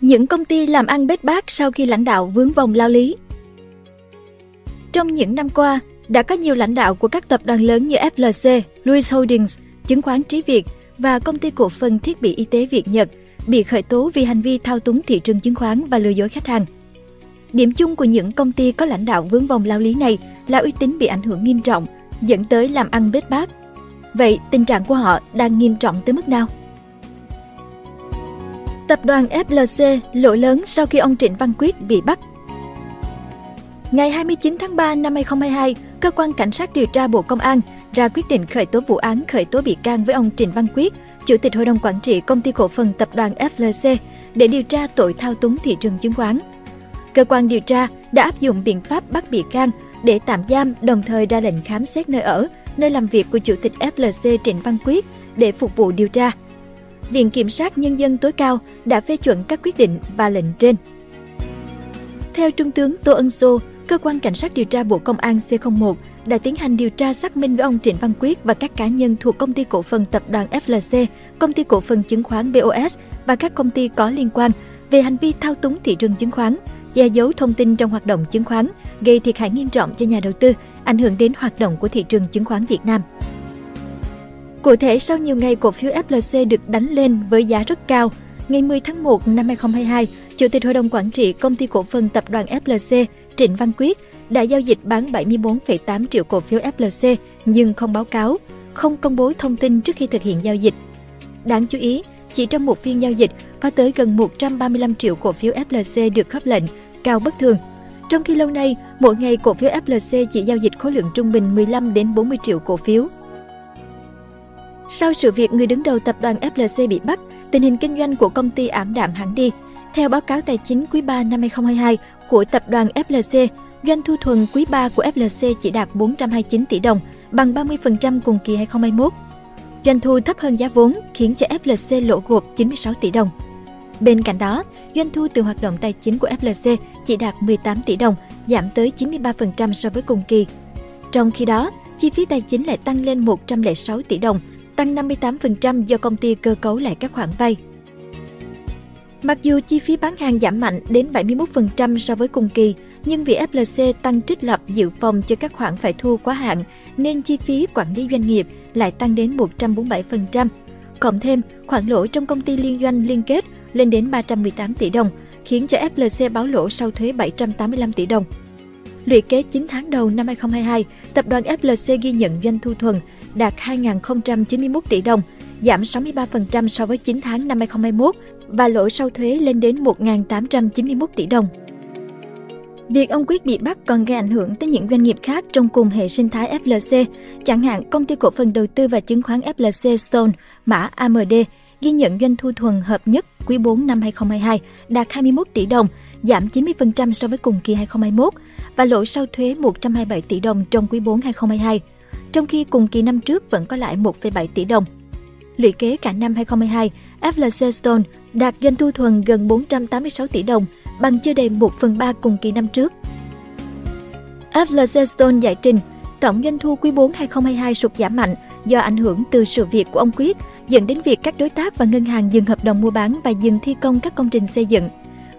Những công ty làm ăn bết bát sau khi lãnh đạo vướng vòng lao lý Trong những năm qua, đã có nhiều lãnh đạo của các tập đoàn lớn như FLC, Louis Holdings, Chứng khoán Trí Việt và Công ty cổ phần thiết bị y tế Việt Nhật bị khởi tố vì hành vi thao túng thị trường chứng khoán và lừa dối khách hàng. Điểm chung của những công ty có lãnh đạo vướng vòng lao lý này là uy tín bị ảnh hưởng nghiêm trọng, dẫn tới làm ăn bết bát. Vậy tình trạng của họ đang nghiêm trọng tới mức nào? Tập đoàn FLC lộ lớn sau khi ông Trịnh Văn Quyết bị bắt. Ngày 29 tháng 3 năm 2022, Cơ quan Cảnh sát điều tra Bộ Công an ra quyết định khởi tố vụ án khởi tố bị can với ông Trịnh Văn Quyết, Chủ tịch Hội đồng Quản trị Công ty Cổ phần Tập đoàn FLC để điều tra tội thao túng thị trường chứng khoán. Cơ quan điều tra đã áp dụng biện pháp bắt bị can để tạm giam đồng thời ra lệnh khám xét nơi ở, nơi làm việc của Chủ tịch FLC Trịnh Văn Quyết để phục vụ điều tra. Viện Kiểm sát Nhân dân tối cao đã phê chuẩn các quyết định và lệnh trên. Theo Trung tướng Tô Ân Sô, Cơ quan Cảnh sát điều tra Bộ Công an C01 đã tiến hành điều tra xác minh với ông Trịnh Văn Quyết và các cá nhân thuộc công ty cổ phần tập đoàn FLC, công ty cổ phần chứng khoán BOS và các công ty có liên quan về hành vi thao túng thị trường chứng khoán, che giấu thông tin trong hoạt động chứng khoán, gây thiệt hại nghiêm trọng cho nhà đầu tư, ảnh hưởng đến hoạt động của thị trường chứng khoán Việt Nam. Cụ thể, sau nhiều ngày cổ phiếu FLC được đánh lên với giá rất cao, ngày 10 tháng 1 năm 2022, Chủ tịch Hội đồng Quản trị Công ty Cổ phần Tập đoàn FLC Trịnh Văn Quyết đã giao dịch bán 74,8 triệu cổ phiếu FLC nhưng không báo cáo, không công bố thông tin trước khi thực hiện giao dịch. Đáng chú ý, chỉ trong một phiên giao dịch có tới gần 135 triệu cổ phiếu FLC được khớp lệnh, cao bất thường. Trong khi lâu nay, mỗi ngày cổ phiếu FLC chỉ giao dịch khối lượng trung bình 15 đến 40 triệu cổ phiếu. Sau sự việc người đứng đầu tập đoàn FLC bị bắt, tình hình kinh doanh của công ty ảm đạm hẳn đi. Theo báo cáo tài chính quý 3 năm 2022 của tập đoàn FLC, doanh thu thuần quý 3 của FLC chỉ đạt 429 tỷ đồng, bằng 30% cùng kỳ 2021. Doanh thu thấp hơn giá vốn khiến cho FLC lỗ gộp 96 tỷ đồng. Bên cạnh đó, doanh thu từ hoạt động tài chính của FLC chỉ đạt 18 tỷ đồng, giảm tới 93% so với cùng kỳ. Trong khi đó, chi phí tài chính lại tăng lên 106 tỷ đồng, tăng 58% do công ty cơ cấu lại các khoản vay. Mặc dù chi phí bán hàng giảm mạnh đến 71% so với cùng kỳ, nhưng vì FLC tăng trích lập dự phòng cho các khoản phải thu quá hạn nên chi phí quản lý doanh nghiệp lại tăng đến 147%. Cộng thêm, khoản lỗ trong công ty liên doanh liên kết lên đến 318 tỷ đồng, khiến cho FLC báo lỗ sau thuế 785 tỷ đồng. Lũy kế 9 tháng đầu năm 2022, tập đoàn FLC ghi nhận doanh thu thuần đạt 2.091 tỷ đồng, giảm 63% so với 9 tháng năm 2021 và lỗ sau thuế lên đến 1.891 tỷ đồng. Việc ông Quyết bị bắt còn gây ảnh hưởng tới những doanh nghiệp khác trong cùng hệ sinh thái FLC, chẳng hạn công ty cổ phần đầu tư và chứng khoán FLC Stone, mã AMD, ghi nhận doanh thu thuần hợp nhất quý 4 năm 2022 đạt 21 tỷ đồng, giảm 90% so với cùng kỳ 2021 và lỗ sau thuế 127 tỷ đồng trong quý 4 2022, trong khi cùng kỳ năm trước vẫn có lãi 1,7 tỷ đồng. Lũy kế cả năm 2022, FLC Stone đạt doanh thu thuần gần 486 tỷ đồng, bằng chưa đầy 1 phần 3 cùng kỳ năm trước. FLC Stone giải trình, tổng doanh thu quý 4 2022 sụt giảm mạnh do ảnh hưởng từ sự việc của ông Quyết, dẫn đến việc các đối tác và ngân hàng dừng hợp đồng mua bán và dừng thi công các công trình xây dựng.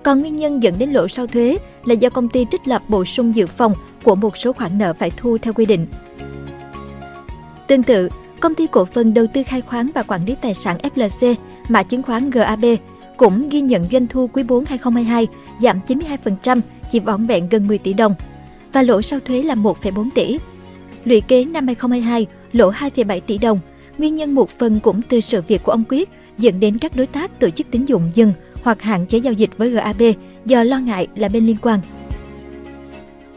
Còn nguyên nhân dẫn đến lỗ sau thuế là do công ty trích lập bổ sung dự phòng của một số khoản nợ phải thu theo quy định. Tương tự, công ty cổ phần đầu tư khai khoáng và quản lý tài sản FLC, mã chứng khoán GAB cũng ghi nhận doanh thu quý 4 2022 giảm 92%, chỉ vỏn vẹn gần 10 tỷ đồng, và lỗ sau thuế là 1,4 tỷ. Lũy kế năm 2022, lỗ 2,7 tỷ đồng, nguyên nhân một phần cũng từ sự việc của ông Quyết dẫn đến các đối tác tổ chức tín dụng dừng hoặc hạn chế giao dịch với GAB do lo ngại là bên liên quan.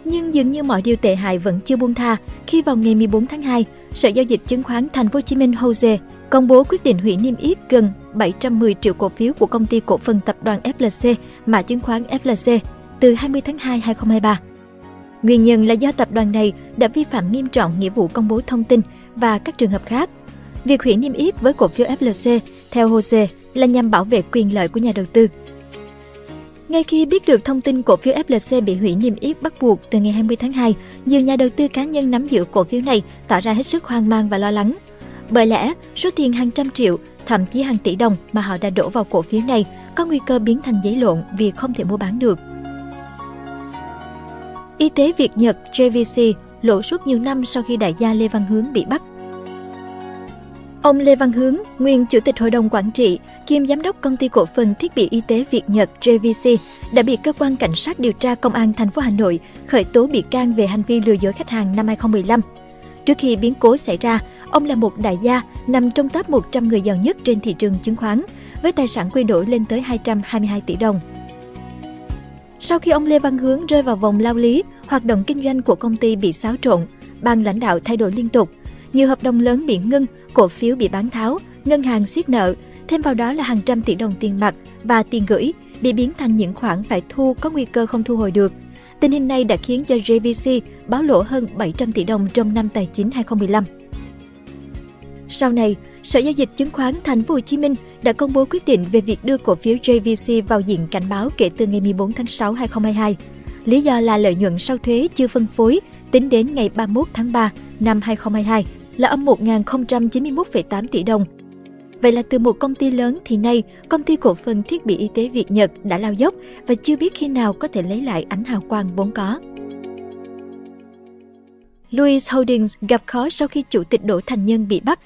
Nhưng dường như mọi điều tệ hại vẫn chưa buông tha khi vào ngày 14 tháng 2, Sở giao dịch chứng khoán Thành phố Hồ Chí Minh HOSE công bố quyết định hủy niêm yết gần 710 triệu cổ phiếu của công ty cổ phần tập đoàn FLC mã chứng khoán FLC từ 20 tháng 2 2023. Nguyên nhân là do tập đoàn này đã vi phạm nghiêm trọng nghĩa vụ công bố thông tin và các trường hợp khác. Việc hủy niêm yết với cổ phiếu FLC theo HOSE là nhằm bảo vệ quyền lợi của nhà đầu tư. Ngay khi biết được thông tin cổ phiếu FLC bị hủy niêm yết bắt buộc từ ngày 20 tháng 2, nhiều nhà đầu tư cá nhân nắm giữ cổ phiếu này tỏ ra hết sức hoang mang và lo lắng. Bởi lẽ, số tiền hàng trăm triệu, thậm chí hàng tỷ đồng mà họ đã đổ vào cổ phiếu này có nguy cơ biến thành giấy lộn vì không thể mua bán được. Y tế Việt Nhật JVC lộ suốt nhiều năm sau khi đại gia Lê Văn Hướng bị bắt. Ông Lê Văn Hướng, nguyên chủ tịch hội đồng quản trị, kiêm giám đốc công ty cổ phần thiết bị y tế Việt Nhật JVC, đã bị cơ quan cảnh sát điều tra công an thành phố Hà Nội khởi tố bị can về hành vi lừa dối khách hàng năm 2015. Trước khi biến cố xảy ra, ông là một đại gia nằm trong top 100 người giàu nhất trên thị trường chứng khoán, với tài sản quy đổi lên tới 222 tỷ đồng. Sau khi ông Lê Văn Hướng rơi vào vòng lao lý, hoạt động kinh doanh của công ty bị xáo trộn, ban lãnh đạo thay đổi liên tục. Nhiều hợp đồng lớn bị ngưng, cổ phiếu bị bán tháo, ngân hàng siết nợ, thêm vào đó là hàng trăm tỷ đồng tiền mặt và tiền gửi bị biến thành những khoản phải thu có nguy cơ không thu hồi được. Tình hình này đã khiến cho JVC báo lỗ hơn 700 tỷ đồng trong năm tài chính 2015. Sau này, Sở giao dịch chứng khoán Thành phố Hồ Chí Minh đã công bố quyết định về việc đưa cổ phiếu JVC vào diện cảnh báo kể từ ngày 14 tháng 6 2022. Lý do là lợi nhuận sau thuế chưa phân phối tính đến ngày 31 tháng 3 năm 2022 là âm 1.091,8 tỷ đồng. Vậy là từ một công ty lớn thì nay, công ty cổ phần thiết bị y tế Việt Nhật đã lao dốc và chưa biết khi nào có thể lấy lại ánh hào quang vốn có. Louis Holdings gặp khó sau khi chủ tịch Đỗ Thành Nhân bị bắt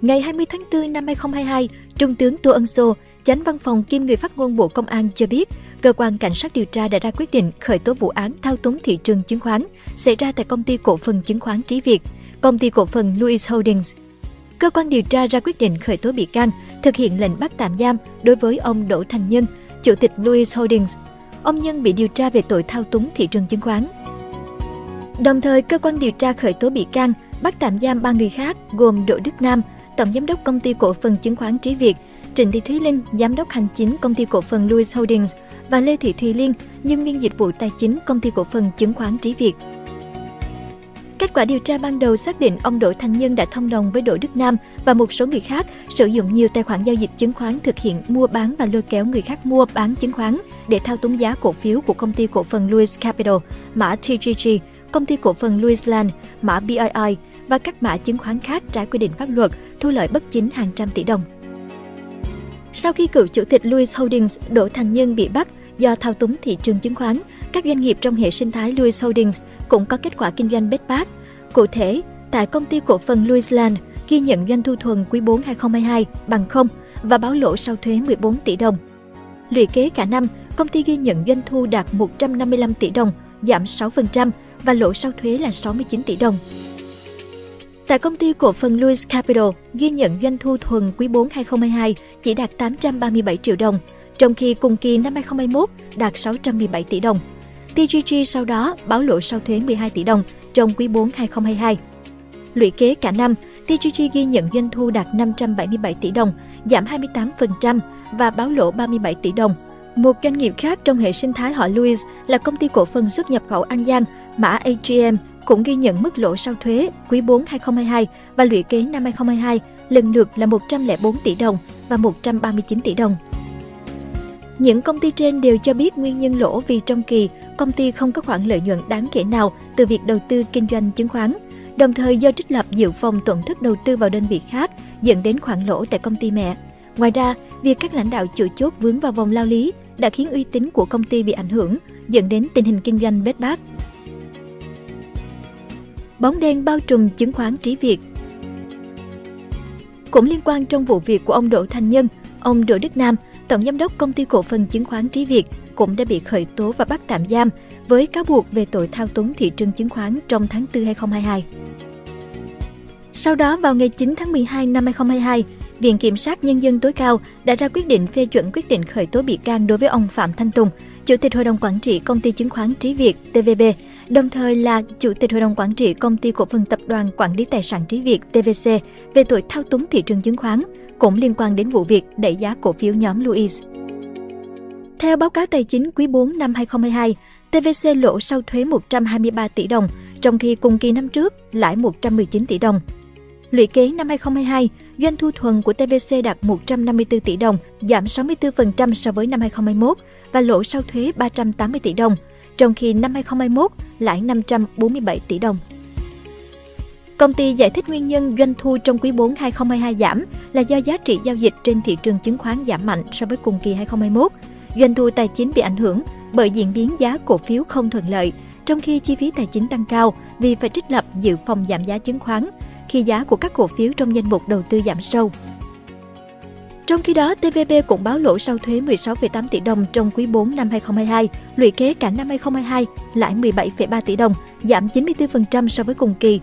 Ngày 20 tháng 4 năm 2022, Trung tướng Tô Ân Sô, chánh văn phòng kiêm người phát ngôn Bộ Công an cho biết, cơ quan cảnh sát điều tra đã ra quyết định khởi tố vụ án thao túng thị trường chứng khoán xảy ra tại công ty cổ phần chứng khoán Trí Việt, công ty cổ phần Louis Holdings. Cơ quan điều tra ra quyết định khởi tố bị can, thực hiện lệnh bắt tạm giam đối với ông Đỗ Thành Nhân, chủ tịch Louis Holdings. Ông Nhân bị điều tra về tội thao túng thị trường chứng khoán. Đồng thời, cơ quan điều tra khởi tố bị can, bắt tạm giam ba người khác gồm Đỗ Đức Nam, Tổng Giám đốc Công ty Cổ phần Chứng khoán Trí Việt, Trịnh Thị Thúy Linh, Giám đốc Hành chính Công ty Cổ phần Louis Holdings và Lê Thị Thùy Liên, nhân viên dịch vụ tài chính Công ty Cổ phần Chứng khoán Trí Việt. Kết quả điều tra ban đầu xác định ông Đỗ Thành Nhân đã thông đồng với Đỗ Đức Nam và một số người khác sử dụng nhiều tài khoản giao dịch chứng khoán thực hiện mua bán và lôi kéo người khác mua bán chứng khoán để thao túng giá cổ phiếu của công ty cổ phần Louis Capital, mã TGG, công ty cổ phần Louis Land, mã BII, và các mã chứng khoán khác trái quy định pháp luật, thu lợi bất chính hàng trăm tỷ đồng. Sau khi cựu chủ tịch Louis Holdings Đỗ Thành Nhân bị bắt do thao túng thị trường chứng khoán, các doanh nghiệp trong hệ sinh thái Louis Holdings cũng có kết quả kinh doanh bết bát. Cụ thể, tại công ty cổ phần Louis Land ghi nhận doanh thu thuần quý 4 2022 bằng 0 và báo lỗ sau thuế 14 tỷ đồng. Lũy kế cả năm, công ty ghi nhận doanh thu đạt 155 tỷ đồng, giảm 6% và lỗ sau thuế là 69 tỷ đồng. Tại công ty cổ phần Louis Capital, ghi nhận doanh thu thuần quý 4 2022 chỉ đạt 837 triệu đồng, trong khi cùng kỳ năm 2021 đạt 617 tỷ đồng. TGG sau đó báo lỗ sau thuế 12 tỷ đồng trong quý 4 2022. Lũy kế cả năm, TGG ghi nhận doanh thu đạt 577 tỷ đồng, giảm 28% và báo lỗ 37 tỷ đồng. Một doanh nghiệp khác trong hệ sinh thái họ Louis là công ty cổ phần xuất nhập khẩu An Giang, mã AGM cũng ghi nhận mức lỗ sau thuế quý 4 2022 và lũy kế năm 2022 lần lượt là 104 tỷ đồng và 139 tỷ đồng. Những công ty trên đều cho biết nguyên nhân lỗ vì trong kỳ, công ty không có khoản lợi nhuận đáng kể nào từ việc đầu tư kinh doanh chứng khoán, đồng thời do trích lập dự phòng tổn thất đầu tư vào đơn vị khác dẫn đến khoản lỗ tại công ty mẹ. Ngoài ra, việc các lãnh đạo chủ chốt vướng vào vòng lao lý đã khiến uy tín của công ty bị ảnh hưởng, dẫn đến tình hình kinh doanh bết bát. Bóng đen bao trùm chứng khoán Trí Việt Cũng liên quan trong vụ việc của ông Đỗ Thành Nhân, ông Đỗ Đức Nam, Tổng Giám đốc Công ty Cổ phần Chứng khoán Trí Việt cũng đã bị khởi tố và bắt tạm giam với cáo buộc về tội thao túng thị trường chứng khoán trong tháng 4 2022. Sau đó vào ngày 9 tháng 12 năm 2022, Viện Kiểm sát Nhân dân tối cao đã ra quyết định phê chuẩn quyết định khởi tố bị can đối với ông Phạm Thanh Tùng, Chủ tịch Hội đồng Quản trị Công ty Chứng khoán Trí Việt TVB đồng thời là Chủ tịch Hội đồng Quản trị Công ty Cổ phần Tập đoàn Quản lý Tài sản Trí Việt TVC về tội thao túng thị trường chứng khoán, cũng liên quan đến vụ việc đẩy giá cổ phiếu nhóm Louis. Theo báo cáo tài chính quý 4 năm 2022, TVC lỗ sau thuế 123 tỷ đồng, trong khi cùng kỳ năm trước lãi 119 tỷ đồng. Lũy kế năm 2022, doanh thu thuần của TVC đạt 154 tỷ đồng, giảm 64% so với năm 2021 và lỗ sau thuế 380 tỷ đồng, trong khi năm 2021 lãi 547 tỷ đồng. Công ty giải thích nguyên nhân doanh thu trong quý 4 2022 giảm là do giá trị giao dịch trên thị trường chứng khoán giảm mạnh so với cùng kỳ 2021. Doanh thu tài chính bị ảnh hưởng bởi diễn biến giá cổ phiếu không thuận lợi, trong khi chi phí tài chính tăng cao vì phải trích lập dự phòng giảm giá chứng khoán khi giá của các cổ phiếu trong danh mục đầu tư giảm sâu. Trong khi đó, TVB cũng báo lỗ sau thuế 16,8 tỷ đồng trong quý 4 năm 2022, lũy kế cả năm 2022 lãi 17,3 tỷ đồng, giảm 94% so với cùng kỳ.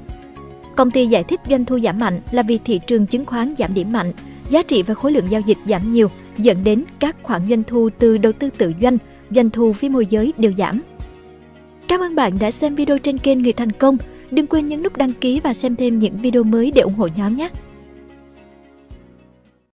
Công ty giải thích doanh thu giảm mạnh là vì thị trường chứng khoán giảm điểm mạnh, giá trị và khối lượng giao dịch giảm nhiều, dẫn đến các khoản doanh thu từ đầu tư tự doanh, doanh thu phía môi giới đều giảm. Cảm ơn bạn đã xem video trên kênh Người Thành Công. Đừng quên nhấn nút đăng ký và xem thêm những video mới để ủng hộ nhóm nhé!